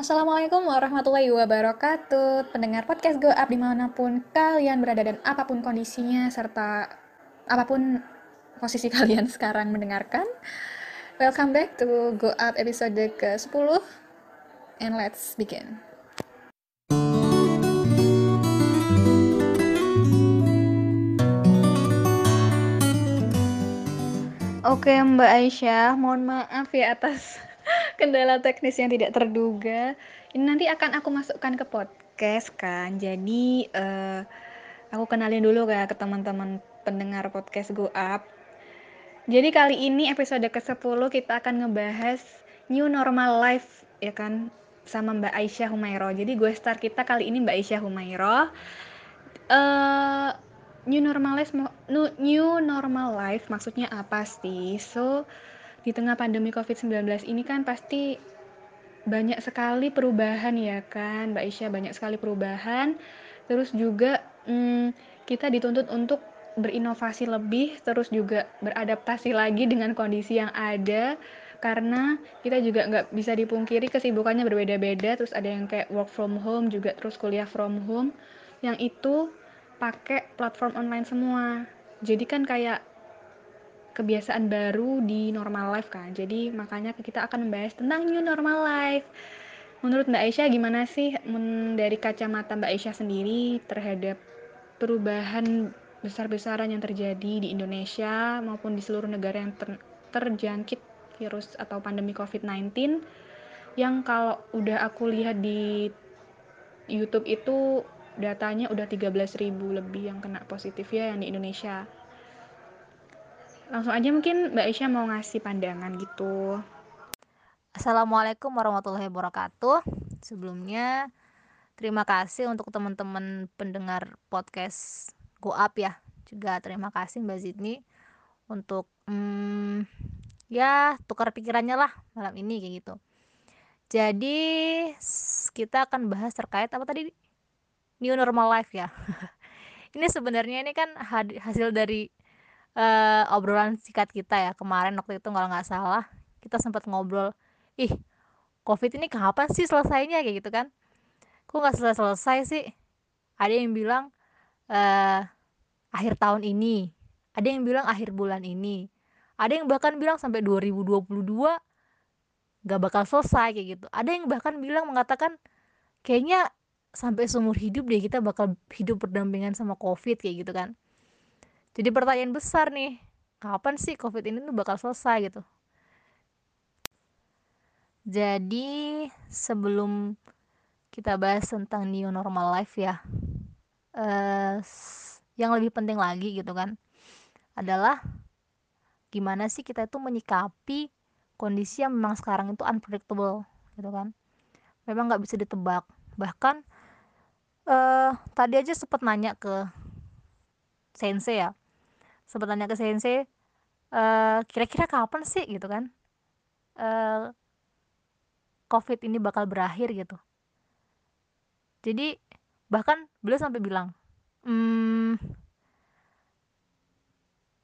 Assalamualaikum warahmatullahi wabarakatuh. Pendengar podcast Go Up di mana pun kalian berada dan apa pun kondisinya serta apa pun posisi kalian sekarang mendengarkan Welcome back to Go Up episode ke-10 And let's begin. Oke Mbak Aisyah, mohon maaf ya atas kendala teknis yang tidak terduga. Ini nanti akan aku masukkan ke podcast kan. Jadi uh, aku kenalin dulu ya ke teman-teman pendengar podcast Go Up. Jadi kali ini episode ke-10 kita akan ngebahas new normal life ya kan sama Mbak Aisyah Humairo. Jadi gue start kita kali ini Mbak Aisyah Humairo. Uh, new normal life new normal life maksudnya apa sih? So di tengah pandemi COVID-19 ini kan pasti banyak sekali perubahan ya kan Mbak Isya? Banyak sekali perubahan. Terus juga hmm, kita dituntut untuk berinovasi lebih terus juga beradaptasi lagi dengan kondisi yang ada. Karena kita juga nggak bisa dipungkiri kesibukannya berbeda-beda. Terus ada yang kayak work from home juga terus kuliah from home. Yang itu pakai platform online semua. Jadi kan kayak kebiasaan baru di normal life kan. Jadi makanya kita akan membahas tentang new normal life. Menurut Mbak Aisyah gimana sih dari kacamata Mbak Aisyah sendiri terhadap perubahan besar-besaran yang terjadi di Indonesia maupun di seluruh negara yang ter terjangkit virus atau pandemi COVID-19 yang kalau udah aku lihat di YouTube itu datanya udah 13.000 lebih yang kena positif ya yang di Indonesia langsung aja mungkin Mbak Aisyah mau ngasih pandangan gitu. Assalamualaikum warahmatullahi wabarakatuh. Sebelumnya terima kasih untuk teman-teman pendengar podcast Go Up ya. Juga terima kasih Mbak Zidni untuk hmm, ya tukar pikirannya lah malam ini kayak gitu. Jadi kita akan bahas terkait apa tadi new normal life ya. ini sebenarnya ini kan hasil dari uh, obrolan sikat kita ya. Kemarin waktu itu kalau nggak salah kita sempat ngobrol ih covid ini kapan sih selesainya? Kayak gitu kan. Kok nggak selesai selesai sih? Ada yang bilang uh, akhir tahun ini. Ada yang bilang akhir bulan ini. Ada yang bahkan bilang sampai 2022 nggak bakal selesai kayak gitu. Ada yang bahkan bilang mengatakan kayaknya sampai seumur hidup deh kita bakal hidup berdampingan sama covid kayak gitu kan jadi pertanyaan besar nih kapan sih covid ini tuh bakal selesai gitu? Jadi sebelum kita bahas tentang new normal life ya uh, yang lebih penting lagi gitu kan adalah gimana sih kita itu menyikapi kondisi yang memang sekarang itu unpredictable gitu kan. Memang nggak bisa ditebak. Bahkan uh, tadi aja sempat nanya ke sensei ya sempat tanya ke sensei uh, kira-kira kapan sih? Gitu kan. Uh, covid ini bakal berakhir gitu. Jadi bahkan beliau sampai bilang hmm,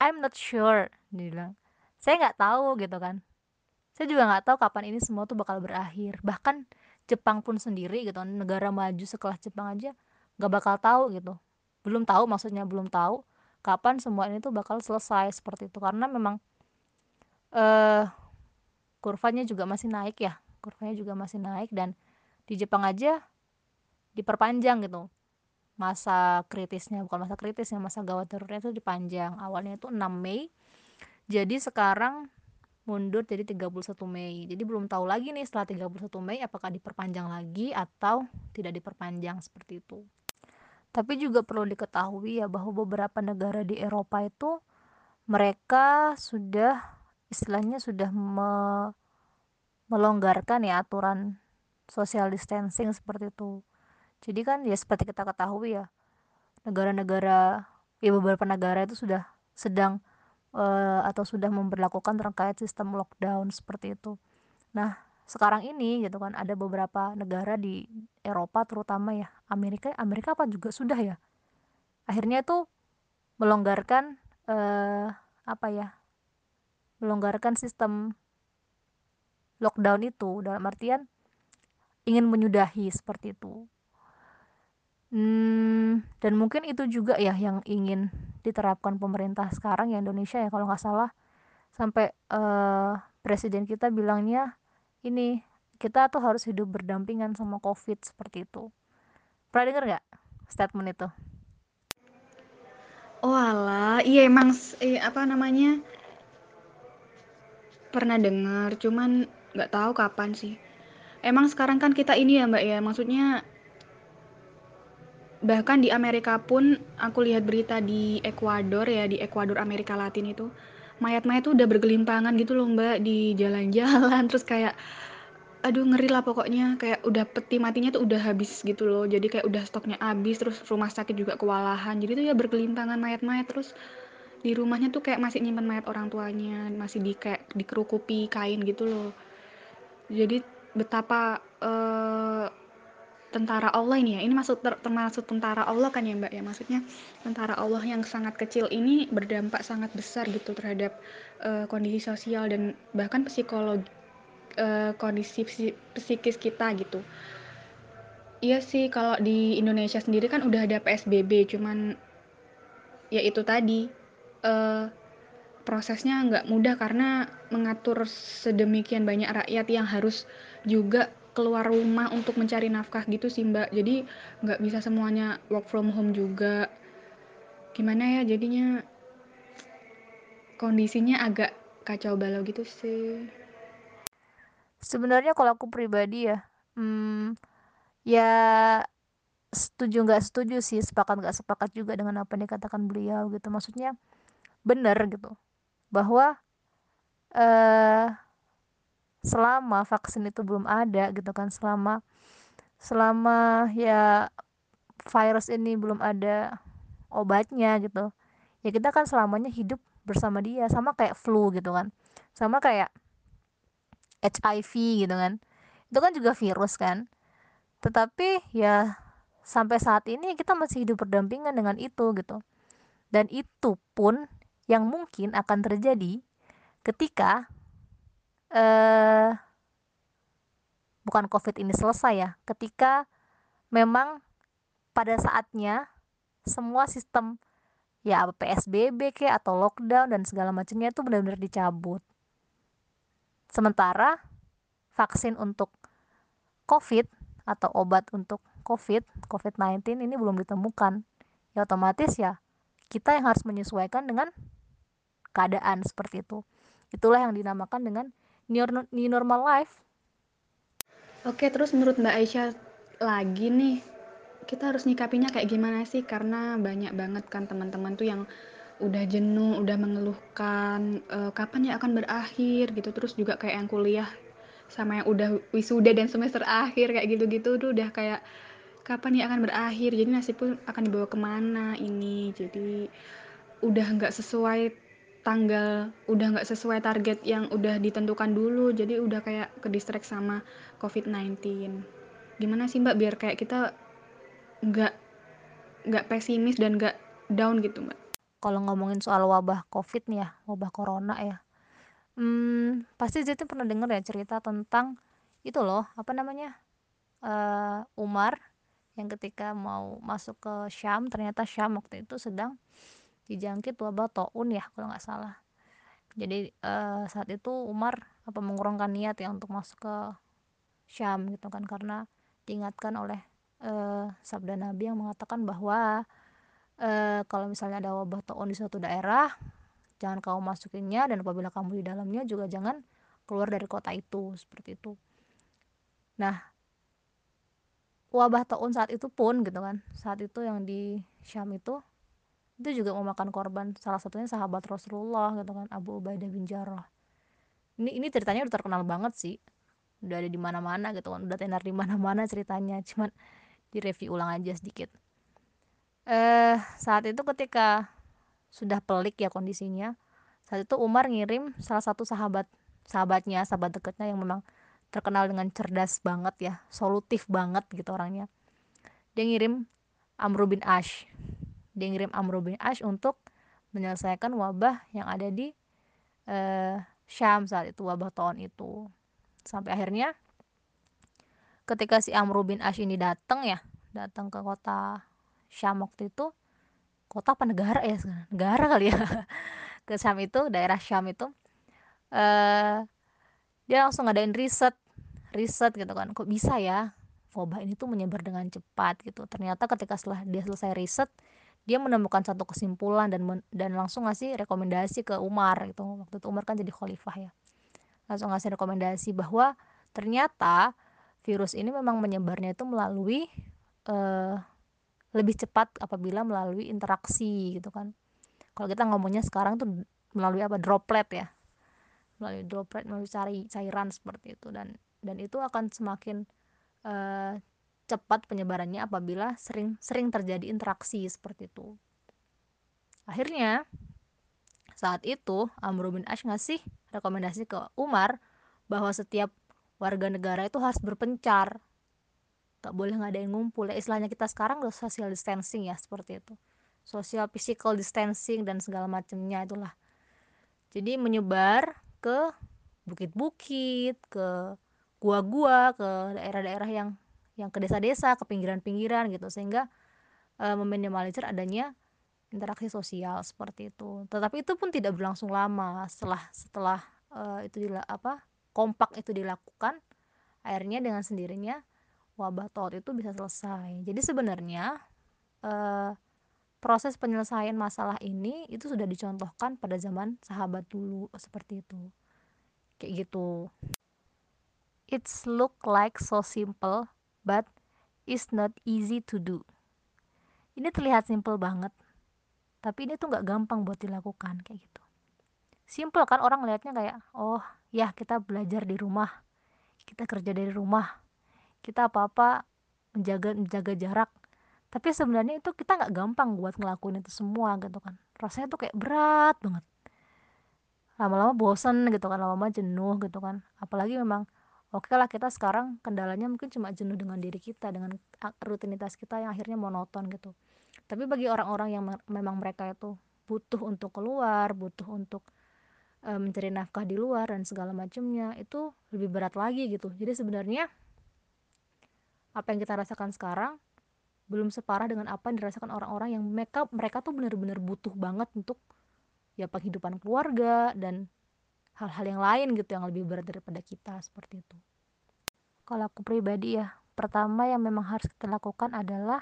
I'm not sure dia bilang. Saya nggak tahu gitu kan. Saya juga nggak tahu kapan ini semua tuh bakal berakhir. Bahkan Jepang pun sendiri gitu negara maju sekelas Jepang aja nggak bakal tahu gitu. Belum tahu maksudnya belum tahu kapan semua ini tuh bakal selesai seperti itu. Karena memang uh, kurvanya juga masih naik ya. Kurvanya juga masih naik dan di Jepang aja diperpanjang gitu. Masa kritisnya bukan masa kritisnya masa gawat darurnya itu dipanjang. Awalnya itu 6 Mei jadi sekarang mundur jadi 31 Mei. Jadi belum tahu lagi nih setelah 31 Mei apakah diperpanjang lagi atau tidak diperpanjang seperti itu tapi juga perlu diketahui ya bahwa beberapa negara di Eropa itu mereka sudah istilahnya sudah me melonggarkan ya aturan social distancing seperti itu. Jadi kan ya seperti kita ketahui ya negara-negara ya beberapa negara itu sudah sedang uh, atau sudah memperlakukan terkait sistem lockdown seperti itu. Nah, sekarang ini gitu kan ada beberapa negara di Eropa terutama ya Amerika Amerika apa juga sudah ya. Akhirnya itu melonggarkan eh, apa ya melonggarkan sistem lockdown itu dalam artian ingin menyudahi seperti itu. Hmm, dan mungkin itu juga ya yang ingin diterapkan pemerintah sekarang ya Indonesia ya kalau nggak salah. Sampai uh, presiden kita bilangnya ini kita tuh harus hidup berdampingan sama covid seperti itu. Pernah dengar nggak statement itu? Oh alah, iya emang eh, apa namanya? Pernah dengar, cuman nggak tahu kapan sih. Emang sekarang kan kita ini ya Mbak ya, maksudnya bahkan di Amerika pun aku lihat berita di Ekuador ya, di Ekuador Amerika Latin itu mayat-mayat tuh udah bergelimpangan gitu loh Mbak di jalan-jalan. Terus kayak aduh ngeri lah pokoknya. Kayak udah peti matinya tuh udah habis gitu loh. Jadi kayak udah stoknya habis terus rumah sakit juga kewalahan. Jadi tuh ya bergelimpangan mayat-mayat. Terus di rumahnya tuh kayak masih nyimpan mayat orang tuanya masih di kayak dikerukupi kain gitu loh. Jadi betapa uh, tentara Allah ini ya. Ini masuk ter termasuk tentara Allah kan ya mbak ya? Maksudnya tentara Allah yang sangat kecil ini berdampak sangat besar gitu terhadap uh, kondisi sosial dan bahkan psikologi uh, kondisi psikis kita gitu. Iya sih kalau di Indonesia sendiri kan udah ada PSBB cuman ya itu tadi uh, prosesnya nggak mudah karena mengatur sedemikian banyak rakyat yang harus juga keluar rumah untuk mencari nafkah gitu sih mbak. Jadi nggak bisa semuanya work from home juga. Gimana ya jadinya? Kondisinya agak kacau balau gitu sih. Sebenarnya kalau aku pribadi ya hmm, ya setuju nggak setuju sih sepakat nggak sepakat juga dengan apa yang dikatakan beliau gitu. Maksudnya benar gitu bahwa eh, selama vaksin itu belum ada gitu kan selama selama ya virus ini belum ada obatnya gitu ya kita kan selamanya hidup bersama dia sama kayak flu gitu kan sama kayak HIV gitu kan itu kan juga virus kan. Tetapi ya sampai saat ini kita masih hidup berdampingan dengan itu gitu. Dan itu pun yang mungkin akan terjadi ketika eh, bukan covid ini selesai ya ketika memang pada saatnya semua sistem ya PSBB ke atau lockdown dan segala macamnya itu benar-benar dicabut Sementara vaksin untuk COVID atau obat untuk COVID, COVID-19 ini belum ditemukan. Ya otomatis ya kita yang harus menyesuaikan dengan keadaan seperti itu. Itulah yang dinamakan dengan new normal life. Oke, terus menurut Mbak Aisyah lagi nih, kita harus nyikapinya kayak gimana sih? Karena banyak banget kan teman-teman tuh yang udah jenuh, udah mengeluhkan uh, kapan ya akan berakhir gitu. Terus juga kayak yang kuliah sama yang udah wisuda dan semester akhir kayak gitu-gitu tuh udah kayak kapan ya akan berakhir. Jadi nasib pun akan dibawa ke mana ini. Jadi udah nggak sesuai tanggal, udah nggak sesuai target yang udah ditentukan dulu. Jadi udah kayak ke distract sama COVID-19. Gimana sih Mbak biar kayak kita nggak nggak pesimis dan nggak down gitu Mbak? kalau ngomongin soal wabah covid nih ya wabah corona ya hmm, pasti Zeti pernah dengar ya cerita tentang itu loh apa namanya uh, Umar yang ketika mau masuk ke Syam ternyata Syam waktu itu sedang dijangkit wabah taun ya kalau nggak salah. Jadi uh, saat itu Umar apa mengurungkan niat ya untuk masuk ke Syam gitu kan karena diingatkan oleh uh, sabda Nabi yang mengatakan bahwa e, kalau misalnya ada wabah taun di suatu daerah jangan kamu masukinnya dan apabila kamu di dalamnya juga jangan keluar dari kota itu seperti itu. Nah wabah taun saat itu pun gitu kan saat itu yang di Syam itu itu juga memakan korban salah satunya sahabat Rasulullah gitu kan Abu Ubaidah bin Jarrah. Ini ini ceritanya udah terkenal banget sih. Udah ada di mana-mana gitu kan udah tenar di mana-mana ceritanya cuman direview ulang aja sedikit. Eh saat itu ketika sudah pelik ya kondisinya saat itu Umar ngirim salah satu sahabat sahabatnya sahabat dekatnya yang memang terkenal dengan cerdas banget ya solutif banget gitu orangnya. Dia ngirim Amr bin Ash dia ngirim Amr bin Ash untuk menyelesaikan wabah yang ada di eh, Syam saat itu wabah tahun itu. Sampai akhirnya ketika si Amr bin Ash ini datang ya datang ke kota Syam waktu itu kota apa negara ya negara kali ya. Ke Syam itu daerah Syam itu eh dia langsung ngadain riset riset gitu kan. Kok bisa ya wabah ini tuh menyebar dengan cepat gitu. Ternyata ketika setelah dia selesai riset dia menemukan satu kesimpulan dan dan langsung ngasih rekomendasi ke Umar gitu. Waktu itu Umar kan jadi khalifah ya. Langsung ngasih rekomendasi bahwa ternyata virus ini memang menyebarnya itu melalui uh, lebih cepat apabila melalui interaksi gitu kan. Kalau kita ngomongnya sekarang tuh melalui apa? Droplet ya. Melalui droplet melalui cari cairan seperti itu. Dan dan itu akan semakin uh, cepat penyebarannya apabila sering sering terjadi interaksi seperti itu. Akhirnya saat itu Amr bin Ash ngasih rekomendasi ke Umar bahwa setiap warga negara itu harus berpencar. Gak boleh ngadain ngumpul. Ya istilahnya kita sekarang udah social distancing ya seperti itu. Social physical distancing dan segala macamnya itulah. Jadi menyebar ke bukit-bukit ke gua-gua ke daerah-daerah yang yang ke desa-desa ke pinggiran-pinggiran gitu sehingga e, meminimalisir adanya interaksi sosial seperti itu. Tetapi itu pun tidak berlangsung lama setelah setelah e, itu dila, apa kompak itu dilakukan akhirnya dengan sendirinya wabah tol itu bisa selesai. Jadi sebenarnya e, proses penyelesaian masalah ini itu sudah dicontohkan pada zaman sahabat dulu seperti itu. Kayak gitu. It's look like so simple but it's not easy to do. Ini terlihat simple banget, tapi ini tuh nggak gampang buat dilakukan kayak gitu. Simple kan orang lihatnya kayak, oh ya kita belajar di rumah, kita kerja dari rumah, kita apa-apa menjaga menjaga jarak. Tapi sebenarnya itu kita nggak gampang buat ngelakuin itu semua gitu kan. Rasanya tuh kayak berat banget. Lama-lama bosen gitu kan, lama-lama jenuh gitu kan. Apalagi memang oke lah kita sekarang kendalanya mungkin cuma jenuh dengan diri kita dengan rutinitas kita yang akhirnya monoton gitu. Tapi bagi orang-orang yang memang mereka itu butuh untuk keluar butuh untuk e, mencari nafkah di luar dan segala macamnya itu lebih berat lagi gitu. Jadi sebenarnya apa yang kita rasakan sekarang belum separah dengan apa yang dirasakan orang-orang yang mereka mereka tuh benar-benar butuh banget untuk ya penghidupan keluarga dan hal-hal yang lain gitu yang lebih berat daripada kita seperti itu. Kalau aku pribadi ya pertama yang memang harus kita lakukan adalah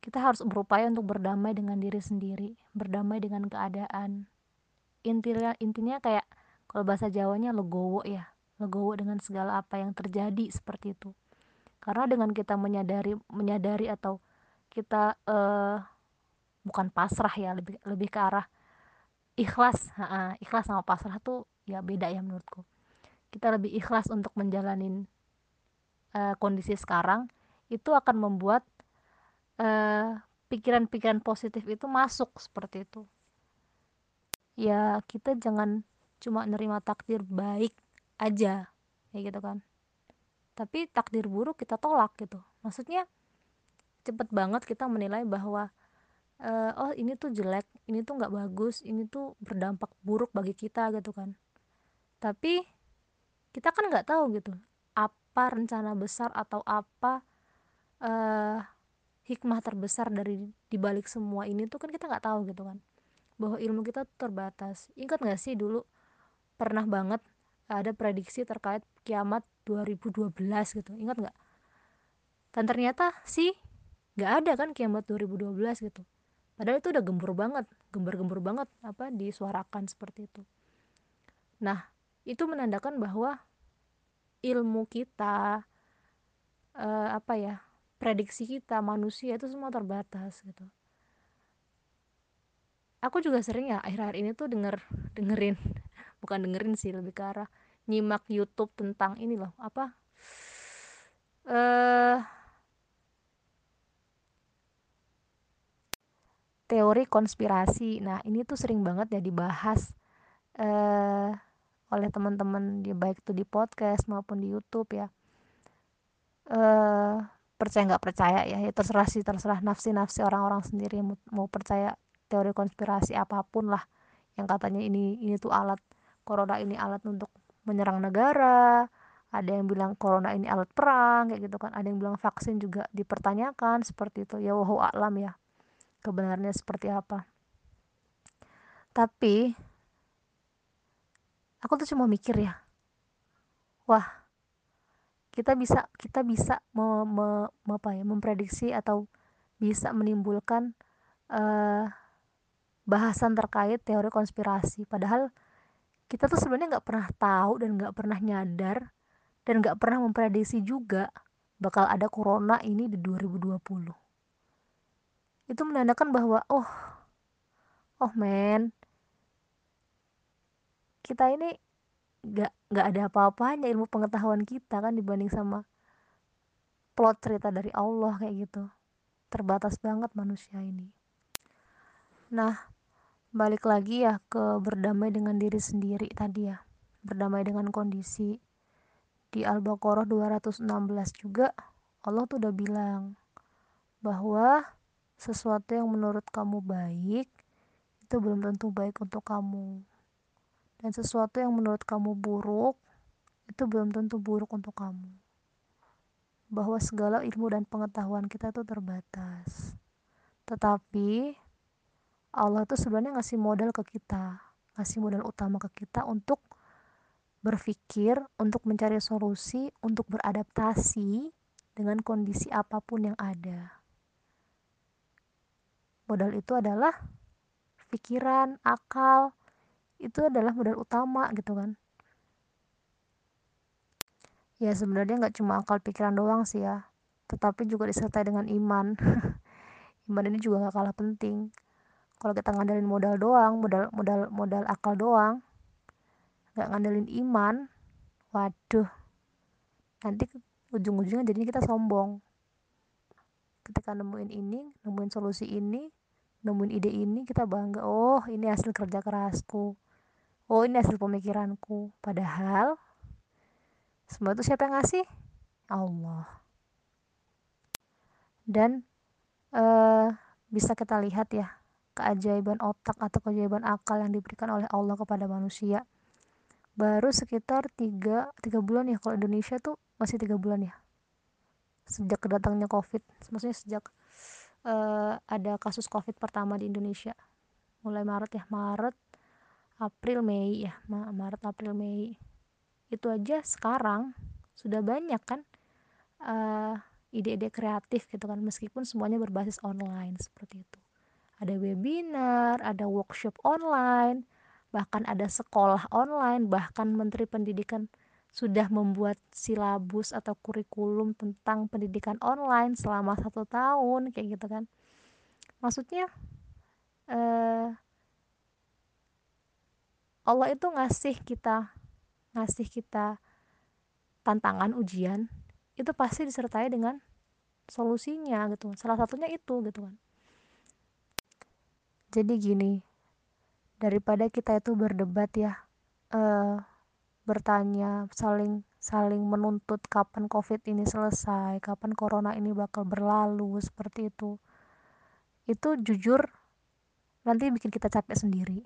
kita harus berupaya untuk berdamai dengan diri sendiri berdamai dengan keadaan. Intinya intinya kayak kalau bahasa Jawanya legowo ya legowo dengan segala apa yang terjadi seperti itu. Karena dengan kita menyadari menyadari atau kita uh, bukan pasrah ya lebih lebih ke arah ikhlas ha, ikhlas sama pasrah tuh ya beda ya menurutku. Kita lebih ikhlas untuk menjalani uh, kondisi sekarang itu akan membuat pikiran pikiran-pikiran positif itu masuk seperti itu. Ya kita jangan cuma nerima takdir baik aja ya gitu kan. Tapi takdir buruk kita tolak gitu. Maksudnya cepet banget kita menilai bahwa uh, oh ini tuh jelek ini tuh nggak bagus ini tuh berdampak buruk bagi kita gitu kan. Tapi kita kan nggak tahu gitu apa rencana besar atau apa uh, hikmah terbesar dari dibalik semua ini tuh kan kita nggak tahu gitu kan. Bahwa ilmu kita terbatas. Ingat nggak sih dulu pernah banget ada prediksi terkait kiamat 2012 gitu ingat nggak? Dan ternyata sih nggak ada kan kiamat 2012 gitu padahal itu udah gembur banget gembur-gembur banget apa disuarakan seperti itu. Nah itu menandakan bahwa ilmu kita eh, apa ya prediksi kita manusia itu semua terbatas gitu. Aku juga sering ya akhir-akhir ini tuh denger dengerin bukan dengerin sih lebih ke arah nyimak YouTube tentang ini loh apa eh teori konspirasi. Nah, ini tuh sering banget ya dibahas uh, oleh teman-teman di baik itu di podcast maupun di YouTube ya. Uh, percaya nggak percaya ya, ya terserah sih terserah nafsi-nafsi orang-orang sendiri mau, mau percaya teori konspirasi apa pun lah yang katanya ini ini tuh alat corona ini alat untuk menyerang negara ada yang bilang corona ini alat perang kayak gitu kan ada yang bilang vaksin juga dipertanyakan seperti itu ya wahu alam ya kebenarannya seperti apa. Tapi aku tuh cuma mikir ya wah kita bisa kita bisa me, me, me, apa ya memprediksi atau bisa menimbulkan uh, bahasan terkait teori konspirasi. Padahal kita tuh sebenarnya nggak pernah tahu dan nggak pernah nyadar dan gak pernah memprediksi juga bakal ada corona ini di 2020 itu menandakan bahwa oh oh men kita ini gak, gak ada apa-apanya ilmu pengetahuan kita kan dibanding sama plot cerita dari Allah kayak gitu. Terbatas banget manusia ini. Nah balik lagi ya ke berdamai dengan diri sendiri tadi ya. Berdamai dengan kondisi. Di Al-Baqarah 216 juga Allah tuh udah bilang bahwa sesuatu yang menurut kamu baik itu belum tentu baik untuk kamu. Dan sesuatu yang menurut kamu buruk itu belum tentu buruk untuk kamu. Bahwa segala ilmu dan pengetahuan kita itu terbatas. Tetapi Allah itu sebenarnya ngasih modal ke kita ngasih modal utama ke kita untuk berpikir untuk mencari solusi untuk beradaptasi dengan kondisi apa pun yang ada. Modal itu adalah pikiran, akal, itu adalah modal utama gitu kan. Ya sebenarnya nggak cuma akal pikiran doang sih ya, tetapi juga disertai dengan iman. iman ini juga nggak kalah penting. Kalau kita ngandelin modal doang, modal modal modal akal doang, nggak ngandelin iman waduh nanti ujung-ujungnya jadinya kita sombong ketika nemuin ini nemuin solusi ini nemuin ide ini kita bangga oh ini hasil kerja kerasku. Oh ini hasil pemikiranku. Padahal semua itu siapa yang ngasih? Allah. Dan uh, bisa kita lihat ya keajaiban otak atau keajaiban akal yang diberikan oleh Allah kepada manusia. Baru sekitar tiga tiga bulan ya kalau Indonesia tuh masih tiga bulan ya sejak kedatangnya covid maksudnya sejak uh, ada kasus covid pertama di Indonesia. Mulai Maret ya Maret April Mei ya Maret April Mei. Itu aja sekarang sudah banyak kan uh, ide-ide kreatif gitu kan meskipun semuanya berbasis online seperti itu. Ada webinar ada workshop online bahkan ada sekolah online, bahkan Menteri Pendidikan sudah membuat silabus atau kurikulum tentang pendidikan online selama satu tahun kayak gitu kan. Maksudnya eh, Allah itu ngasih kita ngasih kita tantangan ujian itu pasti disertai dengan solusinya gitu. Salah satunya itu gitu kan. Jadi gini daripada kita itu berdebat ya uh, bertanya saling saling menuntut kapan covid ini selesai kapan corona ini bakal berlalu seperti itu. Itu jujur nanti bikin kita capek sendiri.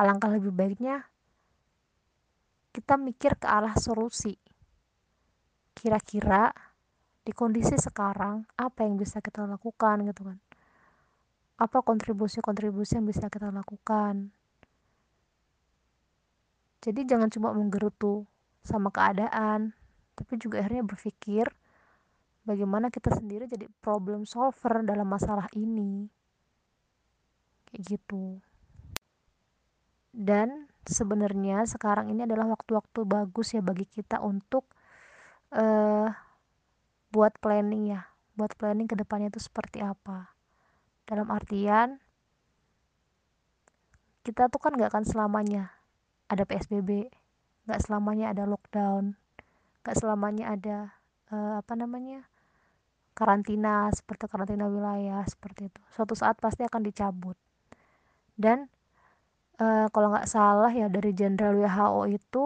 Alangkah lebih baiknya kita mikir ke arah solusi. Kira-kira di kondisi sekarang apa yang bisa kita lakukan gitu kan? Apa kontribusi-kontribusi yang bisa kita lakukan jadi jangan cuma menggerutu sama keadaan tapi juga akhirnya berpikir bagaimana kita sendiri jadi problem solver dalam masalah ini. Kayak gitu. Dan sebenarnya sekarang ini adalah waktu-waktu bagus ya bagi kita untuk uh, buat planning ya buat planning ke depannya itu seperti apa. Dalam artian kita tuh kan nggak akan selamanya ada PSBB nggak selamanya ada lockdown nggak selamanya ada uh, apa namanya karantina seperti karantina wilayah seperti itu. Suatu saat pasti akan dicabut. Dan uh, kalau nggak salah ya dari Jenderal WHO itu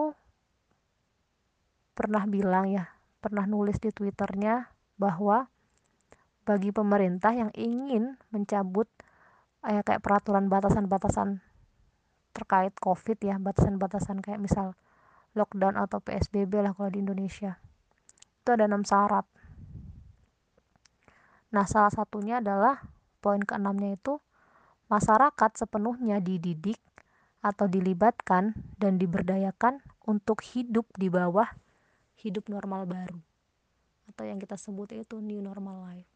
pernah bilang ya pernah nulis di twitternya bahwa bagi pemerintah yang ingin mencabut eh, kayak peraturan batasan-batasan terkait covid ya batasan-batasan kayak misal lockdown atau PSBB lah kalau di Indonesia. Itu ada enam syarat. Nah salah satunya adalah poin keenamnya itu masyarakat sepenuhnya dididik atau dilibatkan dan diberdayakan untuk hidup di bawah hidup normal baru. Atau yang kita sebut itu new normal life.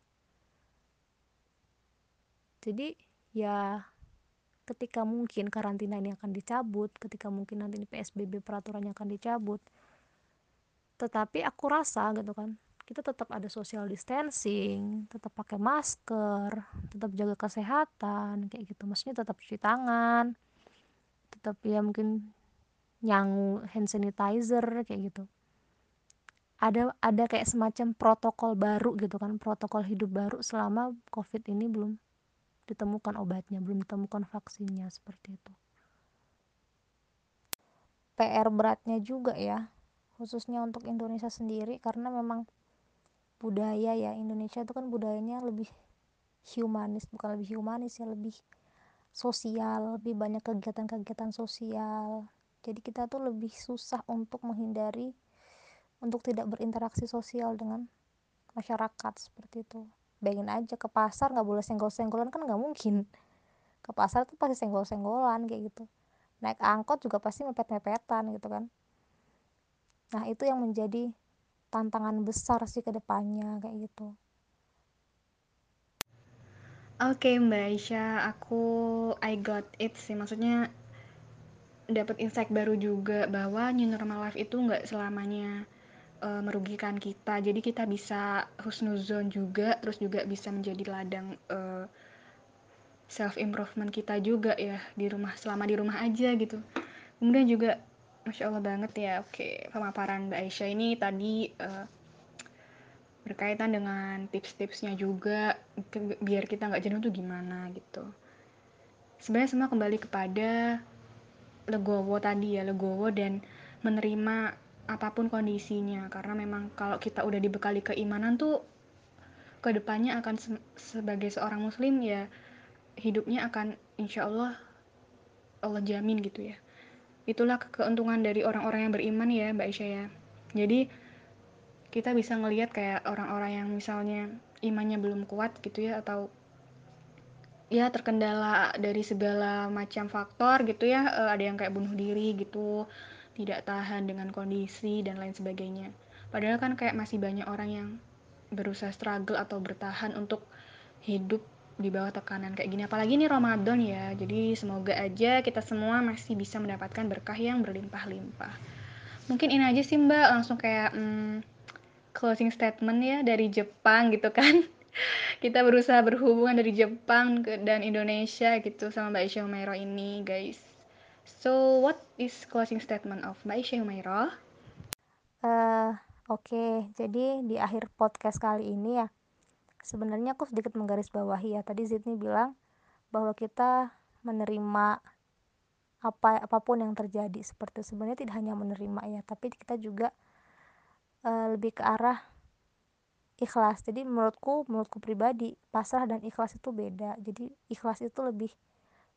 Jadi ya ketika mungkin karantina ini akan dicabut, ketika mungkin nanti ini PSBB peraturannya akan dicabut. Tetapi aku rasa gitu kan, kita tetap ada social distancing, tetap pakai masker, tetap jaga kesehatan kayak gitu. Maksudnya tetap cuci tangan, tetap ya mungkin nyangu hand sanitizer kayak gitu. Ada ada kayak semacam protokol baru gitu kan, protokol hidup baru selama Covid ini belum ditemukan obatnya, belum ditemukan vaksinnya seperti itu. PR beratnya juga ya, khususnya untuk Indonesia sendiri karena memang budaya ya Indonesia itu kan budayanya lebih humanis, bukan lebih humanis ya, lebih sosial, lebih banyak kegiatan-kegiatan sosial. Jadi kita tuh lebih susah untuk menghindari untuk tidak berinteraksi sosial dengan masyarakat seperti itu bayangin aja ke pasar nggak boleh senggol-senggolan kan nggak mungkin. Ke pasar tuh pasti senggol-senggolan kayak gitu. Naik angkot juga pasti mepet-mepetan gitu kan. Nah itu yang menjadi tantangan besar sih ke depannya kayak gitu. Oke Mbak Aisyah, aku I got it sih. Maksudnya dapat insight baru juga bahwa new normal life itu nggak selamanya uh, merugikan kita. Jadi kita bisa husnuzon juga, terus juga bisa menjadi ladang uh, eh, self improvement kita juga ya di rumah selama di rumah aja gitu. Kemudian juga masya Allah banget ya. Oke pemaparan Mbak Aisyah ini tadi uh, berkaitan dengan tips-tipsnya juga biar kita nggak jenuh tuh gimana gitu. Sebenarnya semua kembali kepada legowo tadi ya legowo dan menerima apa pun kondisinya. Karena memang kalau kita udah dibekali keimanan tuh ke depannya akan se sebagai seorang muslim ya hidupnya akan insya Allah Allah jamin gitu ya. Itulah keuntungan dari orang-orang yang beriman ya Mbak Aisyah ya. Jadi kita bisa ngelihat kayak orang-orang yang misalnya imannya belum kuat gitu ya atau ya terkendala dari segala macam faktor gitu ya ada yang kayak bunuh diri gitu tidak tahan dengan kondisi dan lain sebagainya. Padahal kan kayak masih banyak orang yang berusaha struggle atau bertahan untuk hidup di bawah tekanan kayak gini. Apalagi ini Ramadan ya jadi semoga aja kita semua masih bisa mendapatkan berkah yang berlimpah-limpah. Mungkin ini aja sih mbak langsung kayak hmm, closing statement ya dari Jepang gitu kan. Kita berusaha berhubungan dari Jepang dan Indonesia gitu sama Mbak Isya Umairo ini guys So, what is closing statement of Mbak Isya Humairah? Uh, Oke, okay. jadi di akhir podcast kali ini ya, sebenarnya aku sedikit menggarisbawahi ya. Tadi Zidni bilang bahwa kita menerima apa apa pun yang terjadi seperti sebenarnya tidak hanya menerima ya, tapi kita juga uh, lebih ke arah ikhlas. Jadi menurutku, menurutku pribadi, pasrah dan ikhlas itu beda. Jadi ikhlas itu lebih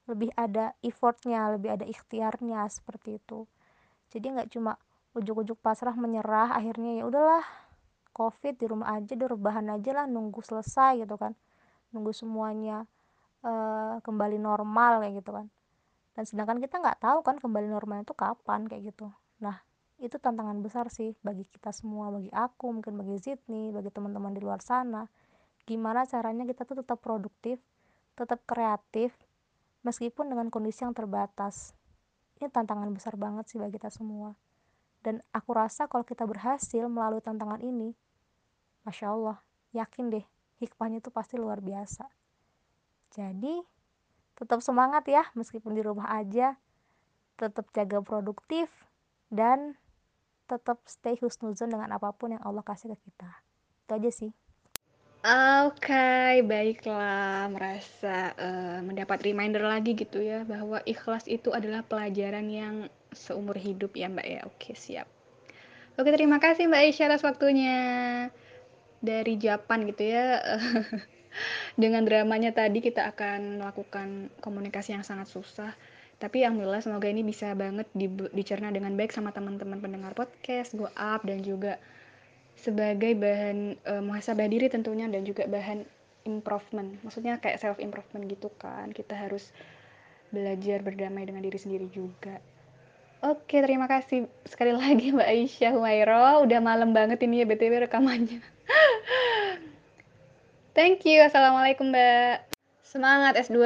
lebih ada effortnya lebih ada ikhtiarnya seperti itu. Jadi nggak cuma ujuk-ujuk pasrah menyerah akhirnya ya udahlah covid di rumah aja udah rebahan aja lah nunggu selesai gitu kan. Nunggu semuanya uh, kembali normal kayak gitu kan. Dan sedangkan kita nggak tahu kan kembali normal itu kapan kayak gitu. Nah itu tantangan besar sih bagi kita semua bagi aku mungkin bagi Zidni bagi teman-teman di luar sana. Gimana caranya kita tuh tetap produktif tetap kreatif meskipun dengan kondisi yang terbatas. Ini tantangan besar banget sih bagi kita semua. Dan aku rasa kalau kita berhasil melalui tantangan ini, Masya Allah, yakin deh, hikmahnya itu pasti luar biasa. Jadi, tetap semangat ya, meskipun di rumah aja, tetap jaga produktif, dan tetap stay husnuzon dengan apa pun yang Allah kasih ke kita. Itu aja sih. Oke, baiklah. Merasa uh, mendapat reminder lagi gitu ya bahwa ikhlas itu adalah pelajaran yang seumur hidup ya Mbak ya. Oke, siap. Oke, terima kasih Mbak Aisyah atas waktunya dari Japan gitu ya. Dengan dramanya tadi kita akan melakukan komunikasi yang sangat susah tapi alhamdulillah semoga ini bisa banget di, dicerna dengan baik sama teman-teman pendengar podcast go up dan juga sebagai bahan uh, muhasabah diri tentunya dan juga bahan improvement maksudnya kayak self improvement gitu kan kita harus belajar berdamai dengan diri sendiri juga Oke, terima kasih sekali lagi Mbak Aisyah Humairo. Udah malam banget ini ya BTW rekamannya. Thank you. Assalamualaikum Mbak. Semangat S2.